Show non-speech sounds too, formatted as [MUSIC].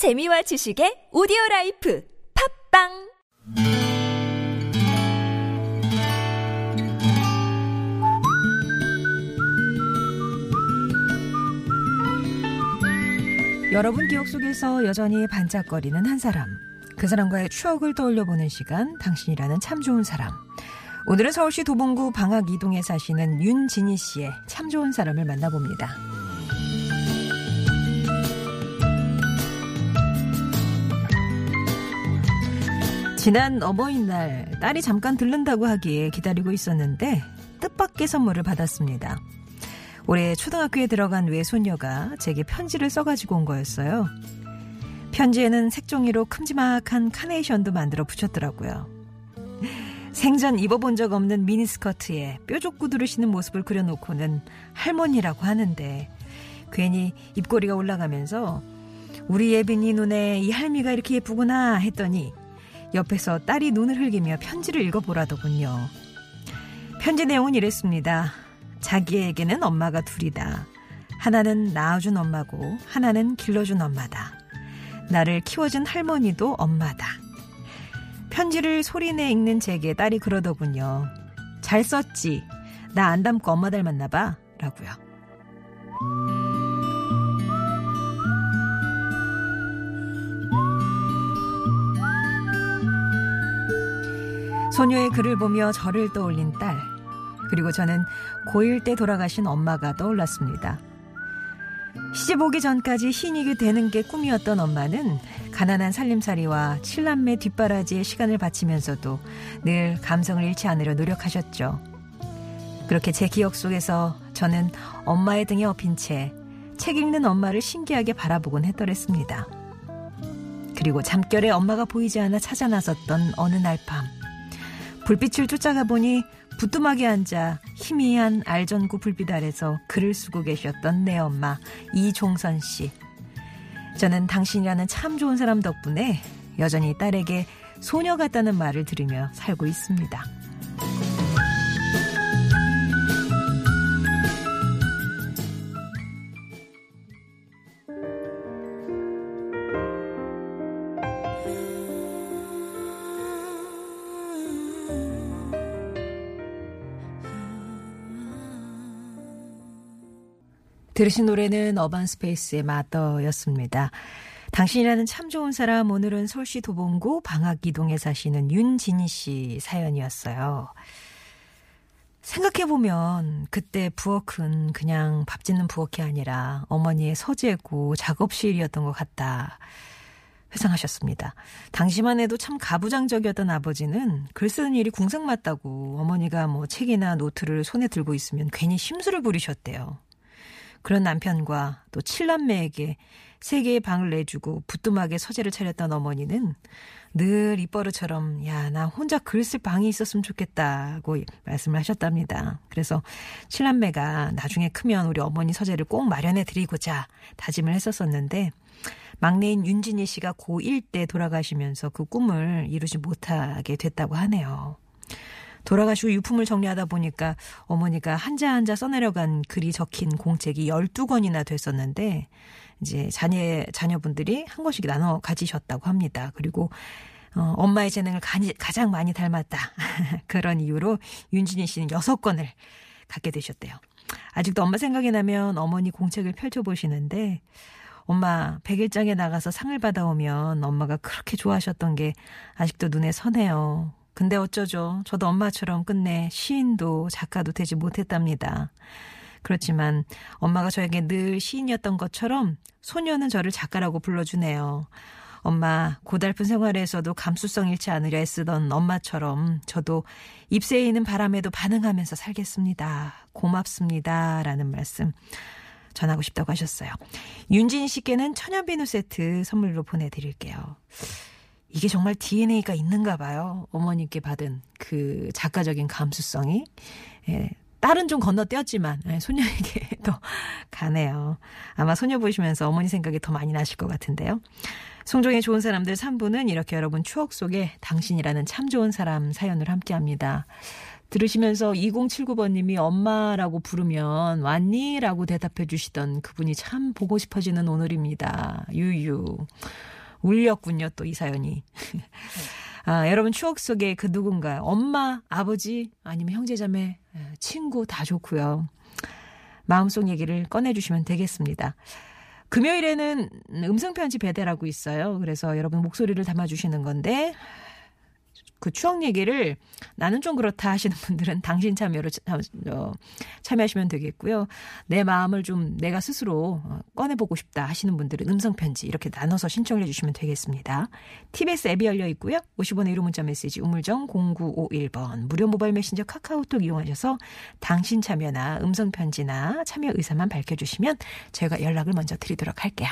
재미와 지식의 오디오 라이프 팟빵 여러분 기억 속에서 여전히 반짝거리는 한 사람. 그 사람과의 추억을 떠올려 보는 시간, 당신이라는 참 좋은 사람. 오늘은 서울시 도봉구 방학 이동에 사시는 윤진희 씨의 참 좋은 사람을 만나봅니다. 지난 어버이날 딸이 잠깐 들른다고 하기에 기다리고 있었는데 뜻밖의 선물을 받았습니다. 올해 초등학교에 들어간 외손녀가 제게 편지를 써가지고 온 거였어요. 편지에는 색종이로 큼지막한 카네이션도 만들어 붙였더라고요. 생전 입어본 적 없는 미니스커트에 뾰족 구두를 신는 모습을 그려놓고는 할머니라고 하는데 괜히 입꼬리가 올라가면서 우리 예빈이 눈에 이 할미가 이렇게 예쁘구나 했더니 옆에서 딸이 눈을 흘기며 편지를 읽어보라더군요. 편지 내용은 이랬습니다. 자기에게는 엄마가 둘이다. 하나는 낳아준 엄마고 하나는 길러준 엄마다. 나를 키워준 할머니도 엄마다. 편지를 소리내 읽는 제게 딸이 그러더군요. 잘 썼지. 나 안 닮고 엄마 닮았나 봐. 라고요. 소녀의 글을 보며 저를 떠올린 딸. 그리고 저는 고1 때 돌아가신 엄마가 떠올랐습니다. 시집 오기 전까지 신익이 되는 게 꿈이었던 엄마는 가난한 살림살이와 칠남매 뒷바라지에 시간을 바치면서도 늘 감성을 잃지 않으려 노력하셨죠. 그렇게 제 기억 속에서 저는 엄마의 등에 업힌 채 책 읽는 엄마를 신기하게 바라보곤 했더랬습니다. 그리고 잠결에 엄마가 보이지 않아 찾아 나섰던 어느 날 밤. 불빛을 쫓아가 보니 부뚜막에 앉아 희미한 알전구 불빛 아래서 글을 쓰고 계셨던 내 엄마 이종선 씨. 저는 당신이라는 참 좋은 사람 덕분에 여전히 딸에게 소녀 같다는 말을 들으며 살고 있습니다. 들으신 노래는 어반 스페이스의 마더였습니다. 당신이라는 참 좋은 사람 오늘은 서울시 도봉구 방학이동에 사시는 윤진희 씨 사연이었어요. 생각해보면 그때 부엌은 그냥 밥 짓는 부엌이 아니라 어머니의 서재고 작업실이었던 것 같다. 회상하셨습니다. 당시만 해도 참 가부장적이었던 아버지는 글 쓰는 일이 궁상맞다고 어머니가 뭐 책이나 노트를 손에 들고 있으면 괜히 심술을 부리셨대요. 그런 남편과 또 칠남매에게 세 개의 방을 내주고 부뚜막에 서재를 차렸던 어머니는 늘 입버릇처럼 야, 나 혼자 글 쓸 방이 있었으면 좋겠다고 말씀을 하셨답니다. 그래서 칠남매가 나중에 크면 우리 어머니 서재를 꼭 마련해 드리고자 다짐을 했었었는데 막내인 윤진희 씨가 고1 때 돌아가시면서 그 꿈을 이루지 못하게 됐다고 하네요. 돌아가시고 유품을 정리하다 보니까 어머니가 한자 한자 써내려간 글이 적힌 공책이 12권이나 됐었는데 이제 자녀 자녀분들이 한 권씩 나눠 가지셨다고 합니다. 그리고 어, 엄마의 재능을 가장 많이 닮았다. [LAUGHS] 그런 이유로 윤진희 씨는 6권을 갖게 되셨대요. 아직도 엄마 생각이 나면 어머니 공책을 펼쳐보시는데 엄마 100일장에 나가서 상을 받아오면 엄마가 그렇게 좋아하셨던 게 아직도 눈에 선해요. 근데 어쩌죠. 저도 엄마처럼 끝내 시인도 작가도 되지 못했답니다. 그렇지만 엄마가 저에게 늘 시인이었던 것처럼 소녀는 저를 작가라고 불러주네요. 엄마 고달픈 생활에서도 감수성 잃지 않으려 애쓰던 엄마처럼 저도 잎새에 있는 바람에도 반응하면서 살겠습니다. 고맙습니다. 라는 말씀 전하고 싶다고 하셨어요. 윤진 씨께는 천연 비누 세트 선물로 보내드릴게요. 이게 정말 DNA가 있는가 봐요. 어머님께 받은 그 작가적인 감수성이. 예, 딸은 좀 건너뛰었지만 예, 소녀에게 [LAUGHS] 더 가네요. 아마 소녀 보시면서 어머니 생각이 더 많이 나실 것 같은데요. 송정의 좋은 사람들 3부는 이렇게 여러분 추억 속에 당신이라는 참 좋은 사람 사연을 함께 합니다. 들으시면서 2079번님이 엄마라고 부르면 왔니? 라고 대답해 주시던 그분이 참 보고 싶어지는 오늘입니다. 유유. 울렸군요, 또 이 사연이. 아, 여러분 추억 속에 그 누군가, 엄마, 아버지, 아니면 형제자매, 친구 다 좋고요. 마음속 얘기를 꺼내주시면 되겠습니다. 금요일에는 음성편지 배달하고 있어요. 그래서 여러분 목소리를 담아주시는 건데, 그 추억 얘기를 나는 좀 그렇다 하시는 분들은 당신 참여로 어, 참여하시면 되겠고요. 내 마음을 좀 내가 스스로 어, 꺼내보고 싶다 하시는 분들은 음성편지 이렇게 나눠서 신청을 해주시면 되겠습니다. TBS 앱이 열려 있고요. 50원의 1호 문자 메시지 우물정 0951번 무료 모바일 메신저 카카오톡 이용하셔서 당신 참여나 음성편지나 참여 의사만 밝혀주시면 저희가 연락을 먼저 드리도록 할게요.